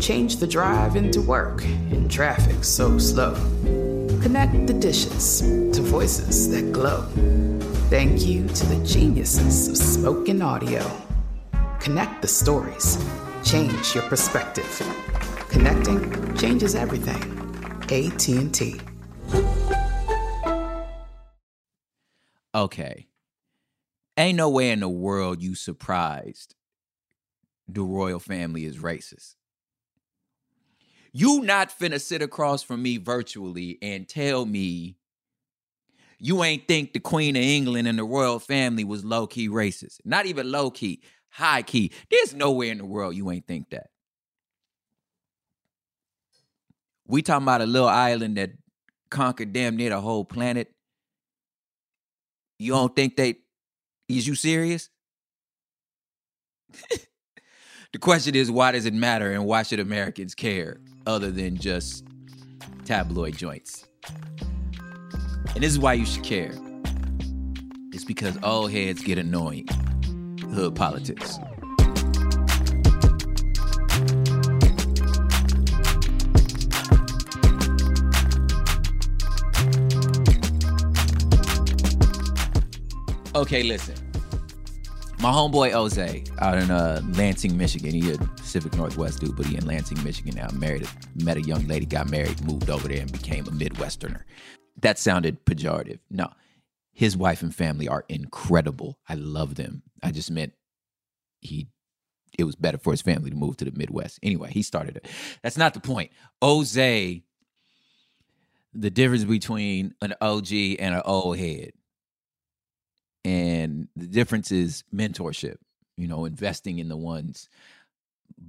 Change the drive into work in traffic so slow. Connect the dishes to voices that glow. Thank you to the geniuses of spoken audio. Connect the stories. Change your perspective. Connecting changes everything. AT&T. Okay. Ain't no way in the world you surprised the royal family is racist. You not finna sit across from me virtually and tell me you ain't think the Queen of England and the royal family was low key racist. Not even low key, high key. There's nowhere in the world you ain't think that. We talking about a little island that conquered damn near the whole planet. You don't think they is you serious? the question is why does it matter and why should Americans care other than just tabloid joints? And this is why you should care. It's because old heads get annoying. Hood politics. Okay, listen. My homeboy Jose out in uh, Lansing, Michigan. He a Pacific Northwest dude, but he in Lansing, Michigan now. Married, met a young lady, got married, moved over there, and became a Midwesterner. That sounded pejorative. No, his wife and family are incredible. I love them. I just meant he. It was better for his family to move to the Midwest. Anyway, he started it. That's not the point. Jose, the difference between an OG and an old head and the difference is mentorship you know investing in the ones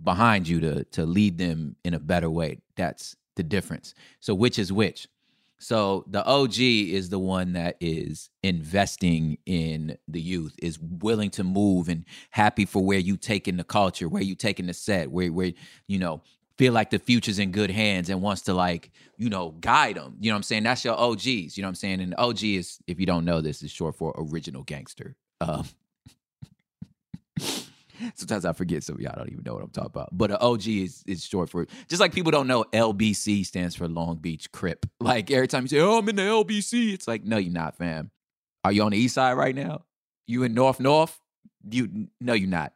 behind you to to lead them in a better way. That's the difference. So which is which? So the OG is the one that is investing in the youth, is willing to move and happy for where you taking the culture, where you taking the set, where where you know feel like the future's in good hands and wants to like you know guide them. You know what I'm saying? That's your OGs. You know what I'm saying? And OG is, if you don't know this, is short for original gangster. Um, Sometimes I forget some of y'all don't even know what I'm talking about. But an OG is is short for just like people don't know LBC stands for Long Beach Crip. Like every time you say, "Oh, I'm in the LBC," it's like, no, you're not, fam. Are you on the east side right now? You in North North? You no, you're not.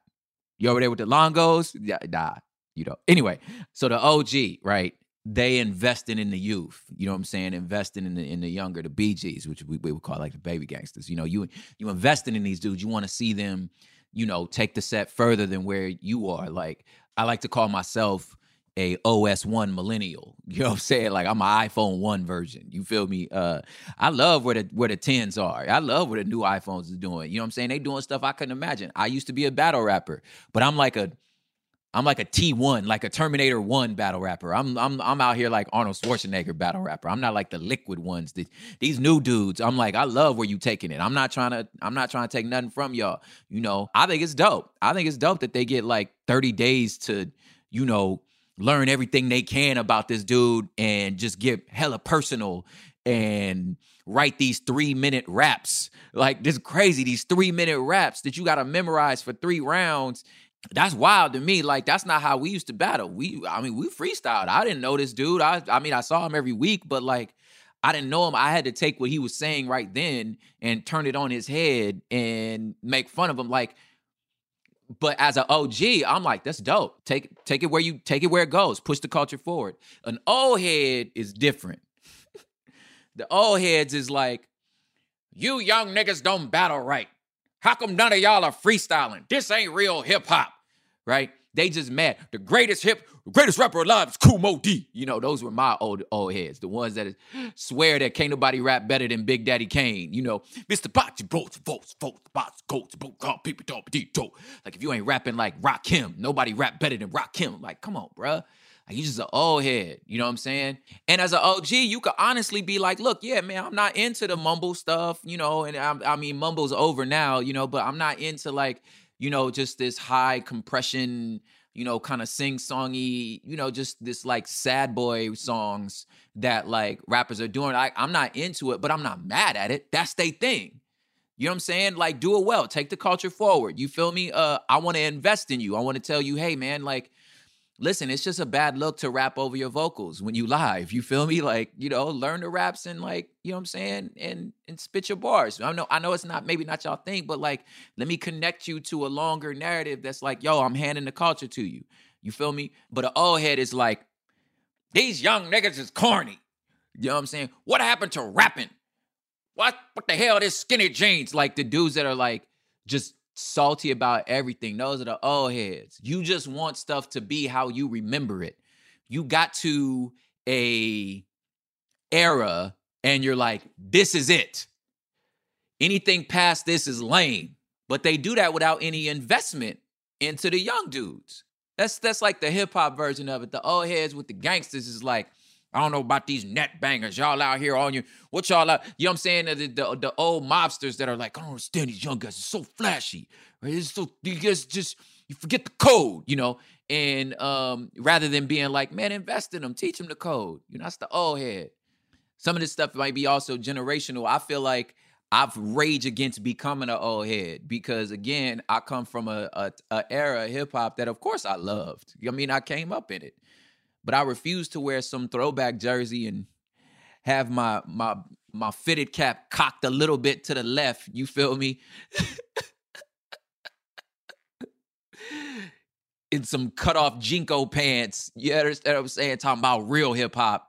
You over there with the Longos? Nah, you know. Anyway, so the OG, right? They investing in the youth. You know what I'm saying? Investing in the in the younger, the BGs, which we, we would call like the baby gangsters. You know, you you investing in these dudes. You want to see them you know, take the set further than where you are. Like I like to call myself a OS one millennial. You know what I'm saying? Like I'm an iPhone one version. You feel me? Uh I love where the where the tens are. I love what the new iPhones is doing. You know what I'm saying? They doing stuff I couldn't imagine. I used to be a battle rapper, but I'm like a I'm like a T1, like a Terminator 1 battle rapper. I'm I'm I'm out here like Arnold Schwarzenegger battle rapper. I'm not like the liquid ones. these new dudes, I'm like, I love where you taking it. I'm not trying to I'm not trying to take nothing from y'all. You know, I think it's dope. I think it's dope that they get like 30 days to, you know, learn everything they can about this dude and just get hella personal and write these three minute raps. Like this crazy, these three minute raps that you gotta memorize for three rounds. That's wild to me. Like that's not how we used to battle. We, I mean, we freestyled. I didn't know this dude. I, I mean, I saw him every week, but like, I didn't know him. I had to take what he was saying right then and turn it on his head and make fun of him. Like, but as an OG, I'm like, that's dope. Take take it where you take it where it goes. Push the culture forward. An old head is different. the old heads is like, you young niggas don't battle right. How come none of y'all are freestyling? This ain't real hip hop, right? They just mad. The greatest hip, greatest rapper alive is Moe Dee. You know, those were my old old heads. The ones that swear that can't nobody rap better than Big Daddy Kane. You know, Mr. Bocce votes, votes, votes, bots, goats, boat, call people, be Like if you ain't rapping like Rakim, nobody rap better than Rakim. Like, come on, bruh. Like, you just an old head, you know what I'm saying? And as an OG, you could honestly be like, look, yeah, man, I'm not into the mumble stuff, you know, and I, I mean, mumble's over now, you know, but I'm not into like, you know, just this high compression, you know, kind of sing songy, you know, just this like sad boy songs that like rappers are doing. I, I'm not into it, but I'm not mad at it. That's their thing. You know what I'm saying? Like, do it well. Take the culture forward. You feel me? Uh, I want to invest in you. I want to tell you, hey, man, like, listen, it's just a bad look to rap over your vocals when you live. You feel me? Like, you know, learn the raps and like, you know what I'm saying? And and spit your bars. I know I know it's not maybe not y'all think, but like let me connect you to a longer narrative that's like, yo, I'm handing the culture to you. You feel me? But an old head is like, these young niggas is corny. You know what I'm saying? What happened to rapping? What what the hell this skinny jeans? Like the dudes that are like just salty about everything. Those are the old heads. You just want stuff to be how you remember it. You got to a era and you're like, this is it. Anything past this is lame. But they do that without any investment into the young dudes. That's that's like the hip hop version of it. The old heads with the gangsters is like, I don't know about these net bangers. Y'all out here on you. What y'all out? You know what I'm saying? The, the, the old mobsters that are like, I don't understand these young guys. It's so flashy. It's so you guys just you forget the code, you know. And um, rather than being like, man, invest in them, teach them the code. You know, that's the old head. Some of this stuff might be also generational. I feel like I've rage against becoming an old head because again, I come from a, a, a era of hip hop that of course I loved. I mean, I came up in it but I refuse to wear some throwback jersey and have my my my fitted cap cocked a little bit to the left. You feel me? In some cut off JNCO pants. You understand what I'm saying? Talking about real hip hop.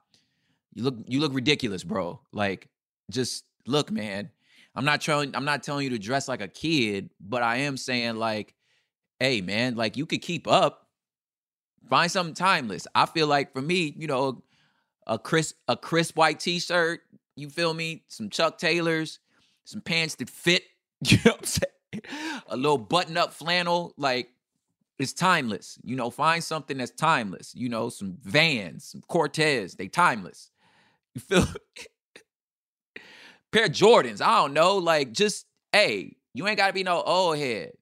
You look you look ridiculous, bro. Like, just look, man. I'm not trying, I'm not telling you to dress like a kid, but I am saying, like, hey, man, like you could keep up Find something timeless. I feel like for me, you know, a crisp a crisp white t-shirt, you feel me? Some Chuck Taylors, some pants that fit, you know what I'm saying? A little button-up flannel, like it's timeless. You know, find something that's timeless. You know, some Vans, some Cortez, they timeless. You feel pair of Jordans. I don't know, like just hey, you ain't gotta be no old head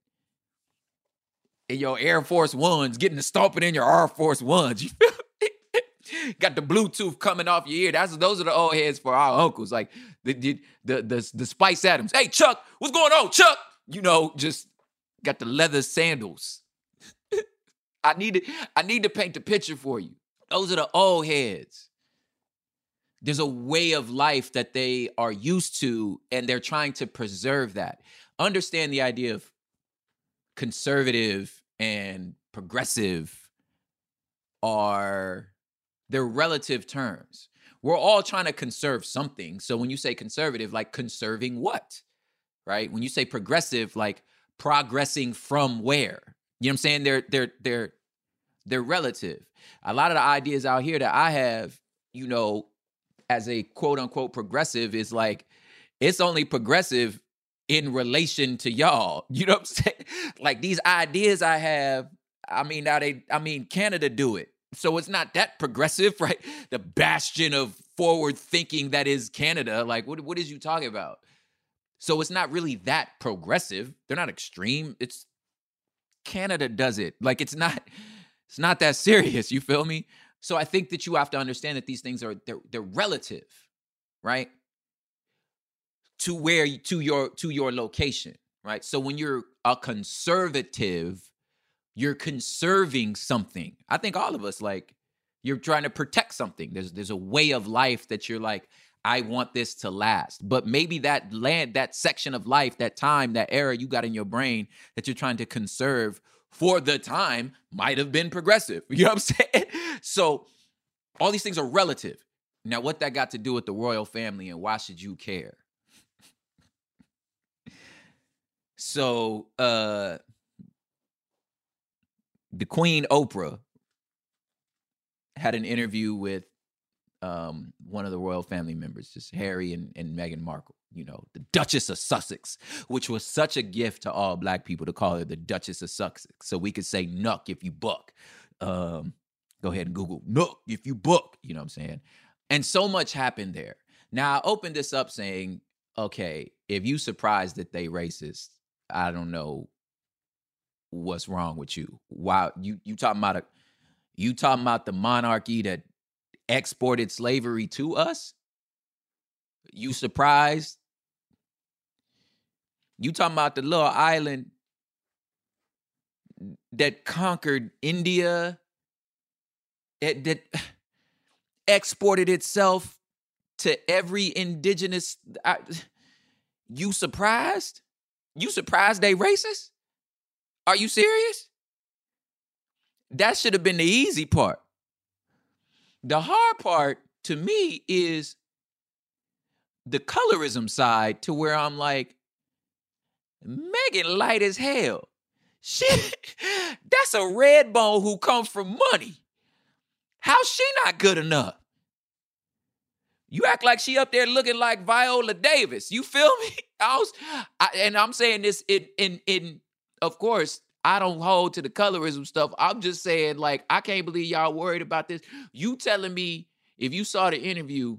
in your Air Force Ones, getting the stomping in your Air Force Ones. You feel Got the Bluetooth coming off your ear. That's those are the old heads for our uncles. Like the the the the, the Spice Adams. Hey Chuck, what's going on, Chuck? You know, just got the leather sandals. I need to I need to paint the picture for you. Those are the old heads. There's a way of life that they are used to, and they're trying to preserve that. Understand the idea of conservative and progressive are they're relative terms. We're all trying to conserve something. So when you say conservative, like conserving what? Right? When you say progressive, like progressing from where? You know what I'm saying? They're they're they're they're relative. A lot of the ideas out here that I have, you know, as a quote unquote progressive is like it's only progressive in relation to y'all. You know what I'm saying? Like these ideas I have, I mean, now they, I mean, Canada do it. So it's not that progressive, right? The bastion of forward thinking that is Canada. Like, what, what is you talking about? So it's not really that progressive. They're not extreme. It's Canada does it. Like it's not It's not that serious. You feel me? So I think that you have to understand that these things are they're they're relative, right? To where to your to your location, right? So when you're a conservative, you're conserving something. I think all of us like you're trying to protect something. There's there's a way of life that you're like I want this to last. But maybe that land, that section of life, that time, that era you got in your brain that you're trying to conserve for the time might have been progressive. You know what I'm saying? So all these things are relative. Now, what that got to do with the royal family and why should you care? So uh the Queen Oprah had an interview with um, one of the royal family members, just Harry and, and Meghan Markle, you know, the Duchess of Sussex, which was such a gift to all black people to call her the Duchess of Sussex. So we could say Knuck if you buck. Um, go ahead and Google Knuck if you buck, you know what I'm saying? And so much happened there. Now I opened this up saying, okay, if you surprised that they racist, I don't know what's wrong with you. Why you you talking about a you talking about the monarchy that exported slavery to us? You surprised? You talking about the little island that conquered India, that, that exported itself to every indigenous. I, you surprised? You surprised they racist? Are you serious? That should have been the easy part. The hard part to me is the colorism side to where I'm like, Meghan light as hell. Shit, that's a red bone who comes from money. How's she not good enough? You act like she up there looking like Viola Davis. You feel me? I was, I, and I'm saying this in in in. Of course, I don't hold to the colorism stuff. I'm just saying, like, I can't believe y'all worried about this. You telling me if you saw the interview,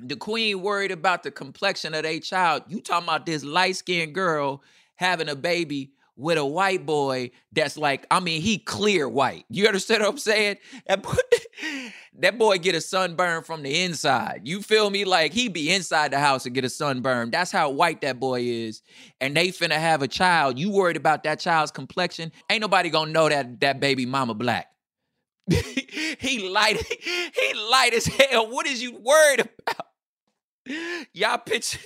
the queen worried about the complexion of their child. You talking about this light skinned girl having a baby with a white boy that's like, I mean, he clear white. You understand what I'm saying? That boy, get a sunburn from the inside. You feel me? Like he be inside the house and get a sunburn. That's how white that boy is. And they finna have a child. You worried about that child's complexion? Ain't nobody gonna know that that baby mama black. he light, he light as hell. What is you worried about? Y'all picture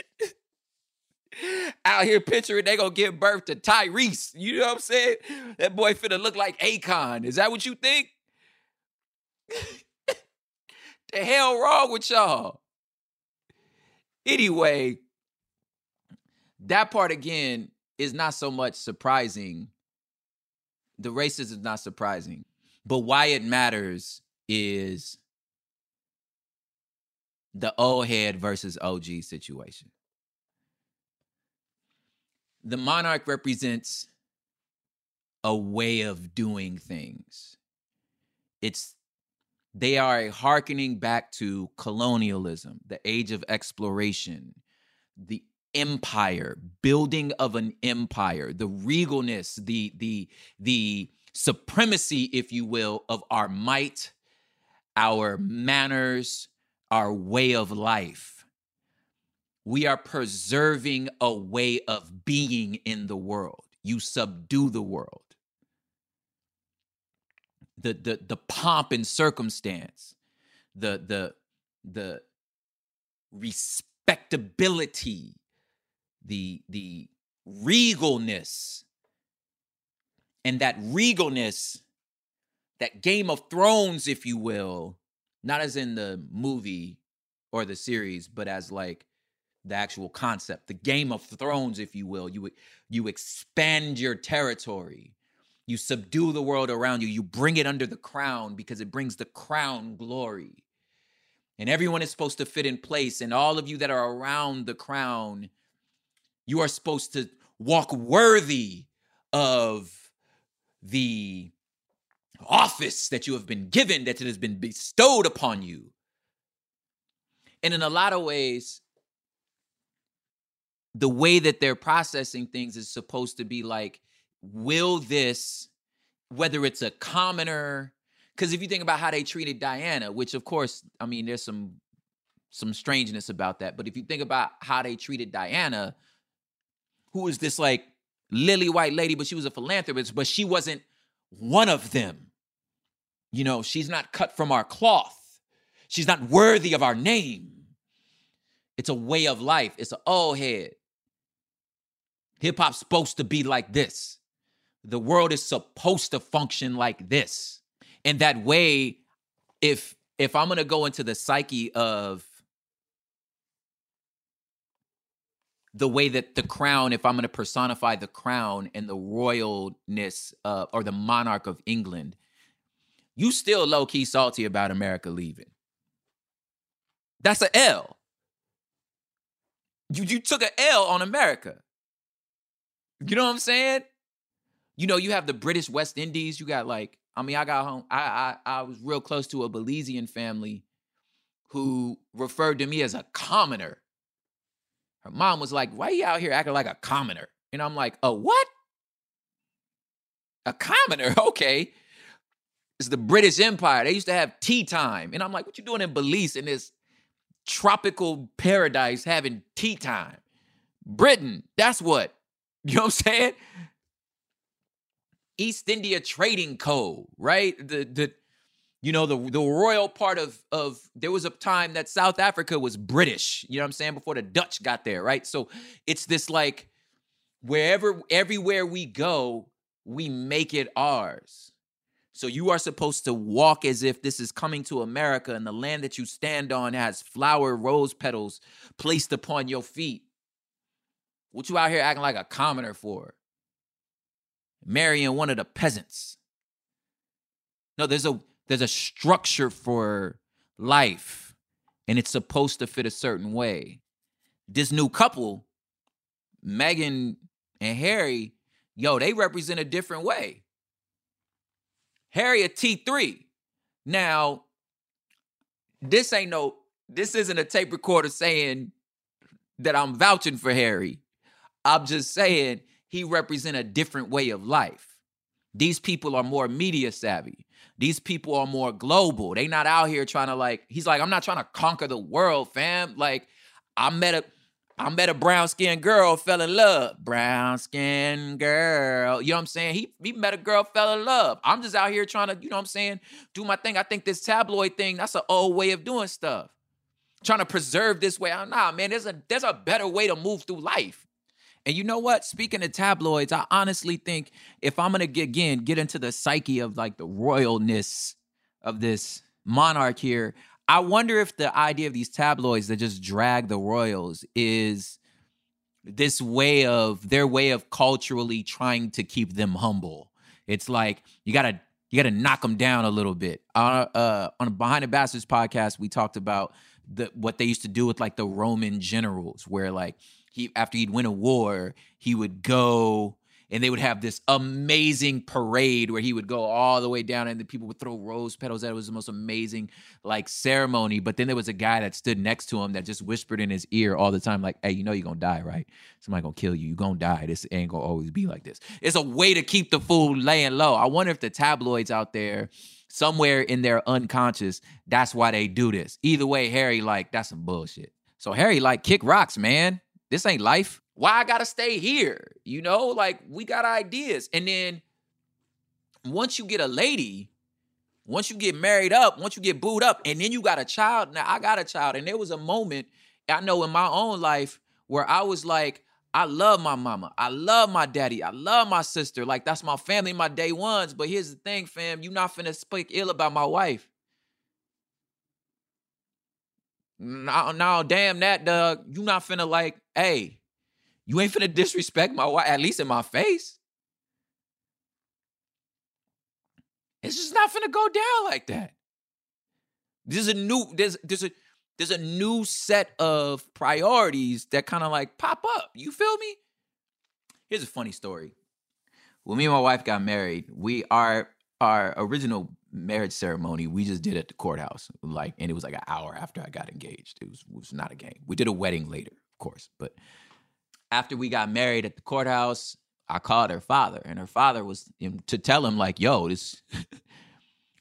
out here picturing they gonna give birth to Tyrese. You know what I'm saying? That boy finna look like Akon. Is that what you think? The hell wrong with y'all? Anyway, that part again is not so much surprising. The racism is not surprising. But why it matters is the old head versus OG situation the monarch represents a way of doing things. It's they are a hearkening back to colonialism, the age of exploration, the empire, building of an empire, the regalness, the the the supremacy, if you will, of our might, our manners, our way of life we are preserving a way of being in the world. You subdue the world. The the the pomp and circumstance, the the the respectability, the the regalness. And that regalness, that Game of Thrones, if you will, not as in the movie or the series, but as like the actual concept, the Game of Thrones, if you will. You you expand your territory. You subdue the world around you. You bring it under the crown because it brings the crown glory. And everyone is supposed to fit in place. And all of you that are around the crown, you are supposed to walk worthy of the office that you have been given, that it has been bestowed upon you. And in a lot of ways, the way that they're processing things is supposed to be like will this whether it's a commoner, because if you think about how they treated Diana, which of course, I mean, there's some some strangeness about that. But if you think about how they treated Diana, who was this like lily white lady, but she was a philanthropist, but she wasn't one of them. You know, she's not cut from our cloth. She's not worthy of our name. It's a way of life. It's an old oh, head. Hip hop's supposed to be like this. The world is supposed to function like this. And that way, if if I'm gonna go into the psyche of the way that the crown, if I'm going to personify the crown and the royalness uh, or the monarch of England, you still low key salty about America leaving. That's a L. You you took a L on America. You know what I'm saying? You know, you have the British West Indies. You got like, I mean, I got home. I I, I was real close to a Belizean family mm. who referred to me as a commoner. Her mom was like, Why you out here acting like a commoner? And I'm like, A what? A commoner? Okay. It's the British Empire. They used to have tea time. And I'm like, What you doing in Belize in this tropical paradise having tea time? Britain, that's what. You know what I'm saying? East India Trading Co., right? The the you know the the royal part of of there was a time that South Africa was British, you know what I'm saying, before the Dutch got there, right? So it's this like wherever everywhere we go, we make it ours. So you are supposed to walk as if this is coming to America and the land that you stand on has flower rose petals placed upon your feet. What you out here acting like a commoner for? Marrying one of the peasants. No, there's a there's a structure for life and it's supposed to fit a certain way. This new couple, Megan and Harry, yo, they represent a different way. Harry a T3. Now, this ain't no, this isn't a tape recorder saying that I'm vouching for Harry. I'm just saying he represent a different way of life. These people are more media savvy. These people are more global. They not out here trying to like, he's like, I'm not trying to conquer the world, fam. Like, I met a I met a brown skinned girl, fell in love. Brown skinned girl. You know what I'm saying? He he met a girl, fell in love. I'm just out here trying to, you know what I'm saying, do my thing. I think this tabloid thing, that's an old way of doing stuff. Trying to preserve this way. Nah, man, there's a there's a better way to move through life. And you know what? Speaking of tabloids, I honestly think if I'm gonna get again get into the psyche of like the royalness of this monarch here, I wonder if the idea of these tabloids that just drag the royals is this way of their way of culturally trying to keep them humble. It's like you gotta you gotta knock them down a little bit. Uh, uh, on a Behind the Bastards podcast, we talked about the what they used to do with like the Roman generals, where like he after he'd win a war, he would go and they would have this amazing parade where he would go all the way down and the people would throw rose petals at it. was the most amazing like ceremony. But then there was a guy that stood next to him that just whispered in his ear all the time like hey you know you're gonna die right? Somebody gonna kill you. You gonna die. This ain't gonna always be like this. It's a way to keep the food laying low. I wonder if the tabloids out there somewhere in their unconscious that's why they do this. Either way harry like that's some bullshit. So harry like kick rocks man this ain't life. Why I gotta stay here? You know, like we got ideas. And then once you get a lady, once you get married up, once you get booed up, and then you got a child. Now I got a child, and there was a moment I know in my own life where I was like, I love my mama. I love my daddy. I love my sister. Like that's my family, my day ones. But here's the thing, fam. You not finna speak ill about my wife. Now, now, damn that, Doug. You not finna like, hey, you ain't finna disrespect my wife, at least in my face. It's just not finna go down like that. There's a new, there's there's a there's a new set of priorities that kind of like pop up. You feel me? Here's a funny story. When me and my wife got married, we our our original marriage ceremony we just did at the courthouse like and it was like an hour after i got engaged it was, it was not a game we did a wedding later course but after we got married at the courthouse I called her father, and her father was to tell him like, "Yo, this."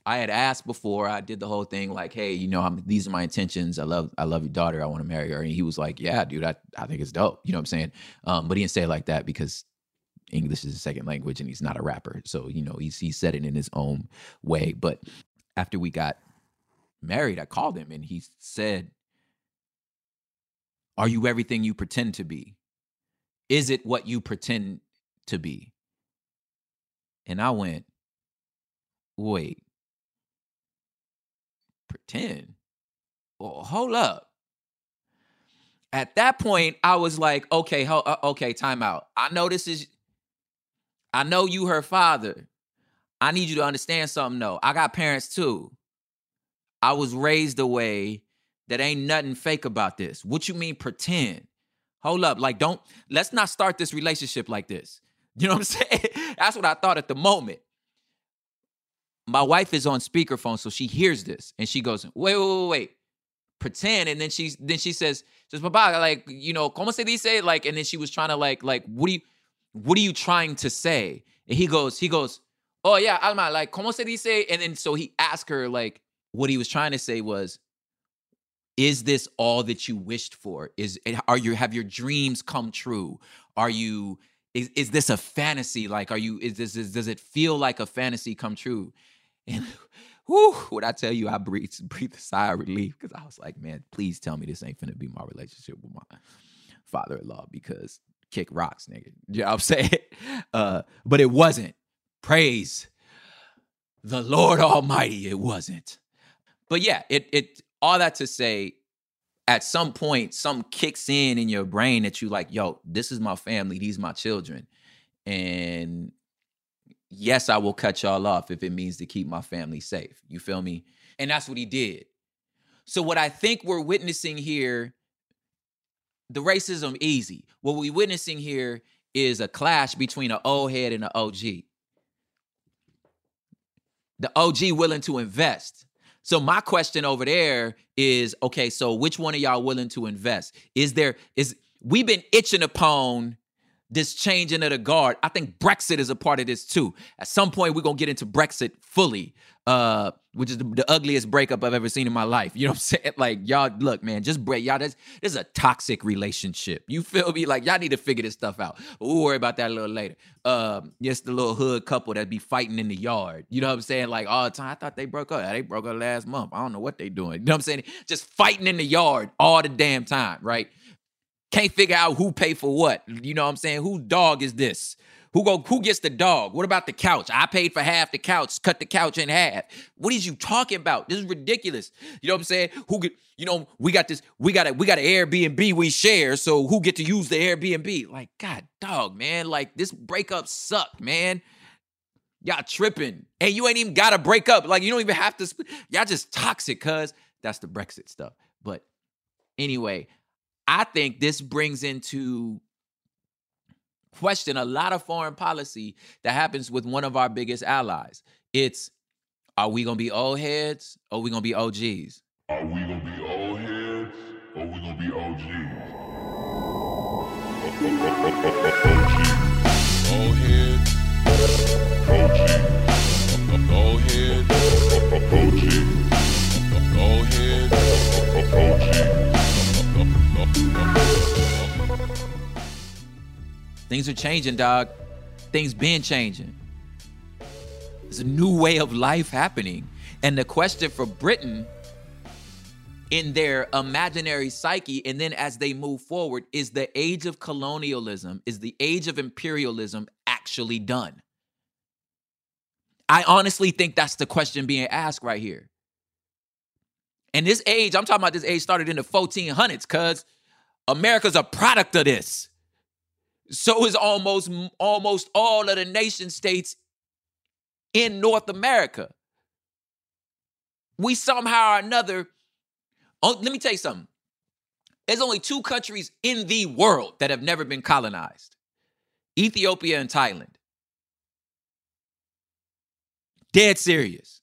I had asked before. I did the whole thing like, "Hey, you know, I'm, these are my intentions. I love, I love your daughter. I want to marry her." And he was like, "Yeah, dude, I, I think it's dope." You know what I'm saying? Um, but he didn't say it like that because English is a second language, and he's not a rapper. So you know, he's he said it in his own way. But after we got married, I called him, and he said, "Are you everything you pretend to be? Is it what you pretend to be?" And I went, "Wait." pretend. Well, hold up. At that point, I was like, okay, ho- uh, okay, time out. I know this is, I know you her father. I need you to understand something though. I got parents too. I was raised a way that ain't nothing fake about this. What you mean pretend? Hold up. Like, don't, let's not start this relationship like this. You know what I'm saying? That's what I thought at the moment my wife is on speakerphone, so she hears this and she goes, wait, wait, wait, wait. Pretend. And then she then she says, just Papa, like, you know, como se dice? Like, and then she was trying to like, like, what are you what are you trying to say? And he goes, he goes, Oh yeah, Alma, like, como se dice? And then so he asked her, like, what he was trying to say was, is this all that you wished for? Is are you have your dreams come true? Are you is, is this a fantasy? Like, are you is this is, does it feel like a fantasy come true? And whew, what I tell you, I breathed, breathed a sigh of relief because I was like, man, please tell me this ain't gonna be my relationship with my father-in-law because kick rocks, nigga. You know what I'm saying? Uh, but it wasn't. Praise the Lord Almighty, it wasn't. But yeah, it it all that to say, at some point, some kicks in in your brain that you like, yo, this is my family, these my children. And yes, I will cut y'all off if it means to keep my family safe. You feel me? And that's what he did. So, what I think we're witnessing here, the racism easy. What we're witnessing here is a clash between an old head and an OG. The OG willing to invest. So my question over there is okay, so which one of y'all willing to invest? Is there is we've been itching upon this changing of the guard. I think Brexit is a part of this too. At some point, we're gonna get into Brexit fully, uh, which is the, the, ugliest breakup I've ever seen in my life. You know what I'm saying? Like, y'all, look, man, just break y'all. This, is a toxic relationship. You feel me? Like, y'all need to figure this stuff out. We'll worry about that a little later. Um, just the little hood couple that be fighting in the yard. You know what I'm saying? Like all the time. I thought they broke up. They broke up last month. I don't know what they doing. You know what I'm saying? Just fighting in the yard all the damn time, right? Can't figure out who paid for what. You know what I'm saying? Whose dog is this? Who go who gets the dog? What about the couch? I paid for half the couch, cut the couch in half. What is you talking about? This is ridiculous. You know what I'm saying? Who get you know, we got this, we got a we got an Airbnb we share, so who get to use the Airbnb? Like, God dog, man. Like this breakup sucked, man. Y'all tripping. And you ain't even gotta break up. Like, you don't even have to y'all just toxic, cuz that's the Brexit stuff. But anyway, I think this brings into question a lot of foreign policy that happens with one of our biggest allies. It's are we gonna be old heads or are we gonna be OGs? Are we gonna be old heads or are we gonna be OGs? Old heads, OGs. Things are changing, dog. Things been changing. There's a new way of life happening. And the question for Britain in their imaginary psyche, and then as they move forward, is the age of colonialism, is the age of imperialism actually done? I honestly think that's the question being asked right here. And this age, I'm talking about this age started in the 1400s, because America's a product of this. So is almost almost all of the nation states in North America. We somehow or another, oh, let me tell you something. There's only two countries in the world that have never been colonized Ethiopia and Thailand. Dead serious.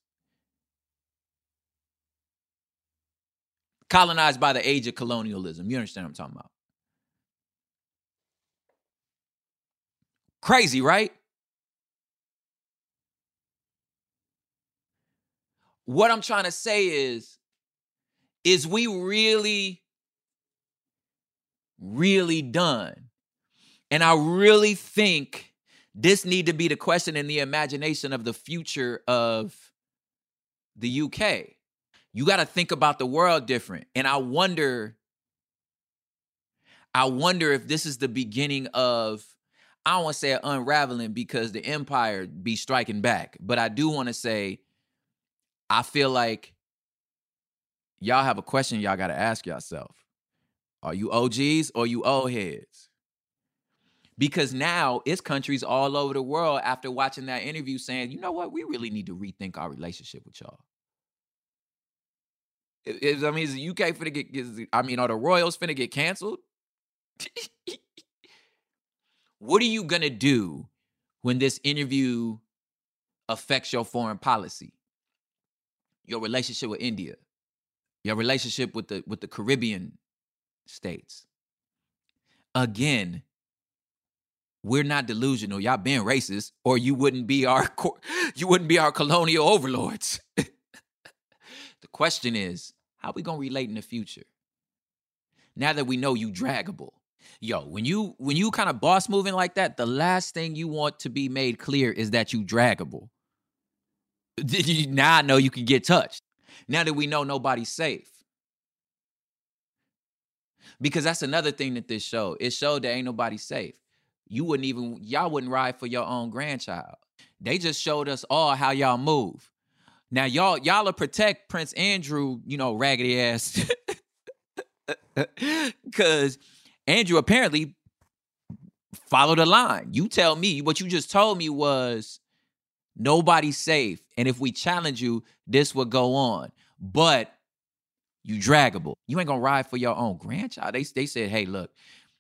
Colonized by the age of colonialism. You understand what I'm talking about? Crazy, right? What I'm trying to say is, is we really, really done? And I really think this need to be the question in the imagination of the future of the UK. You got to think about the world different. And I wonder I wonder if this is the beginning of I don't want to say unraveling because the empire be striking back, but I do want to say I feel like y'all have a question y'all got to ask yourself. Are you OGs or you old heads? Because now it's countries all over the world after watching that interview saying, you know what, we really need to rethink our relationship with y'all. I mean, is the UK finna get? Is, I mean, are the Royals finna get canceled? what are you gonna do when this interview affects your foreign policy, your relationship with India, your relationship with the with the Caribbean states? Again, we're not delusional. Y'all being racist, or you wouldn't be our you wouldn't be our colonial overlords. the question is, how we gonna relate in the future? Now that we know you draggable. Yo, when you when you kind of boss moving like that, the last thing you want to be made clear is that you draggable. now I know you can get touched. Now that we know nobody's safe. Because that's another thing that this showed. It showed that ain't nobody safe. You wouldn't even y'all wouldn't ride for your own grandchild. They just showed us all how y'all move. Now y'all y'all protect Prince Andrew, you know, raggedy ass. Cause Andrew apparently followed the line. You tell me what you just told me was nobody's safe. And if we challenge you, this would go on. But you draggable. You ain't gonna ride for your own grandchild. They they said, hey, look,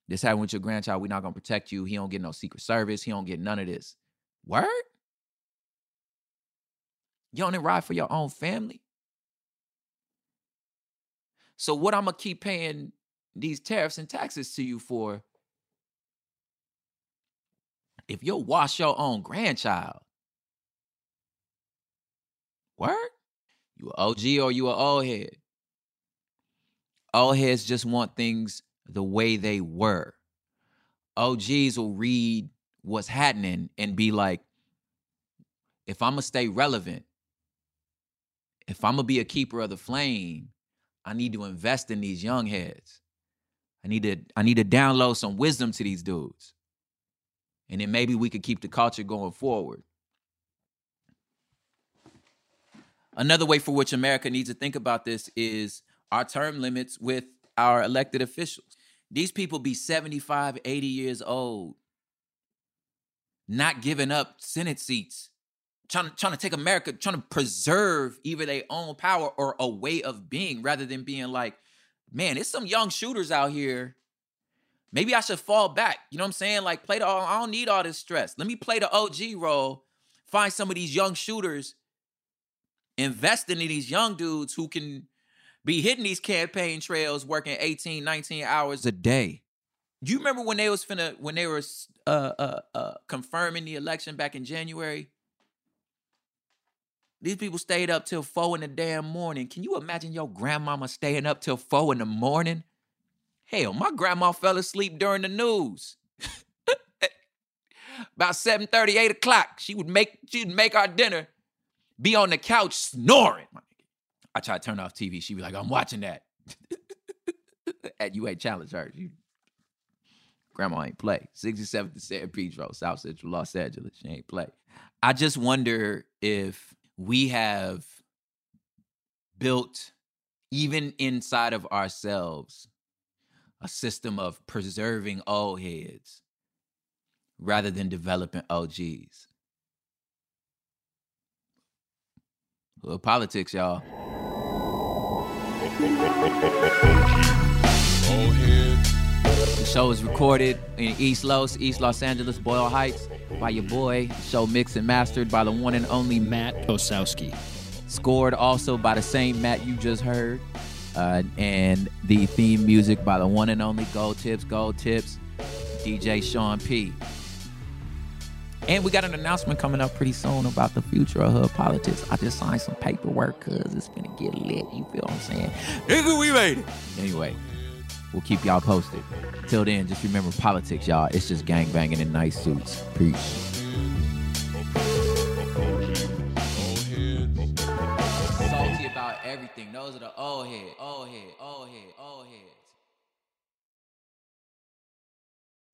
this happened with your grandchild. We're not gonna protect you. He don't get no secret service. He don't get none of this. Word? You only ride for your own family. So what I'm gonna keep paying these tariffs and taxes to you for? If you'll wash your own grandchild, word? You a OG or you a old head? Old heads just want things the way they were. OGs will read what's happening and be like, if I'm gonna stay relevant, if I'm gonna be a keeper of the flame, I need to invest in these young heads. I need to I need to download some wisdom to these dudes. And then maybe we could keep the culture going forward. Another way for which America needs to think about this is our term limits with our elected officials. These people be 75, 80 years old, not giving up Senate seats trying to trying to take America, trying to preserve either their own power or a way of being, rather than being like, man, it's some young shooters out here. Maybe I should fall back. You know what I'm saying? Like play the I don't need all this stress. Let me play the OG role. Find some of these young shooters, invest in these young dudes who can be hitting these campaign trails working 18, 19 hours a day. Do you remember when they was finna when they were uh, uh, uh, confirming the election back in January? These people stayed up till four in the damn morning. Can you imagine your grandmama staying up till four in the morning? Hell, my grandma fell asleep during the news. About 7 30, 8 o'clock, she would make she'd make our dinner, be on the couch snoring. I try to turn off TV. She'd be like, I'm watching that. At ain't challenge her. You, grandma ain't play. 67th to San Pedro, South Central Los Angeles. She ain't play. I just wonder if we have built, even inside of ourselves, a system of preserving old heads rather than developing OGs. Politics, y'all. Show is recorded in East Los, East Los Angeles, Boyle Heights by your boy. Show mixed and mastered by the one and only Matt Osowski. Scored also by the same Matt you just heard. Uh, and the theme music by the one and only Gold Tips, Gold Tips, DJ Sean P. And we got an announcement coming up pretty soon about the future of hood politics. I just signed some paperwork because it's gonna get lit. You feel what I'm saying? Nigga, we made it. Anyway, we'll keep y'all posted. Till then, just remember politics, y'all. It's just gang banging in nice suits. Peace. Salty about everything. Those are the old head, old head, old head, old heads.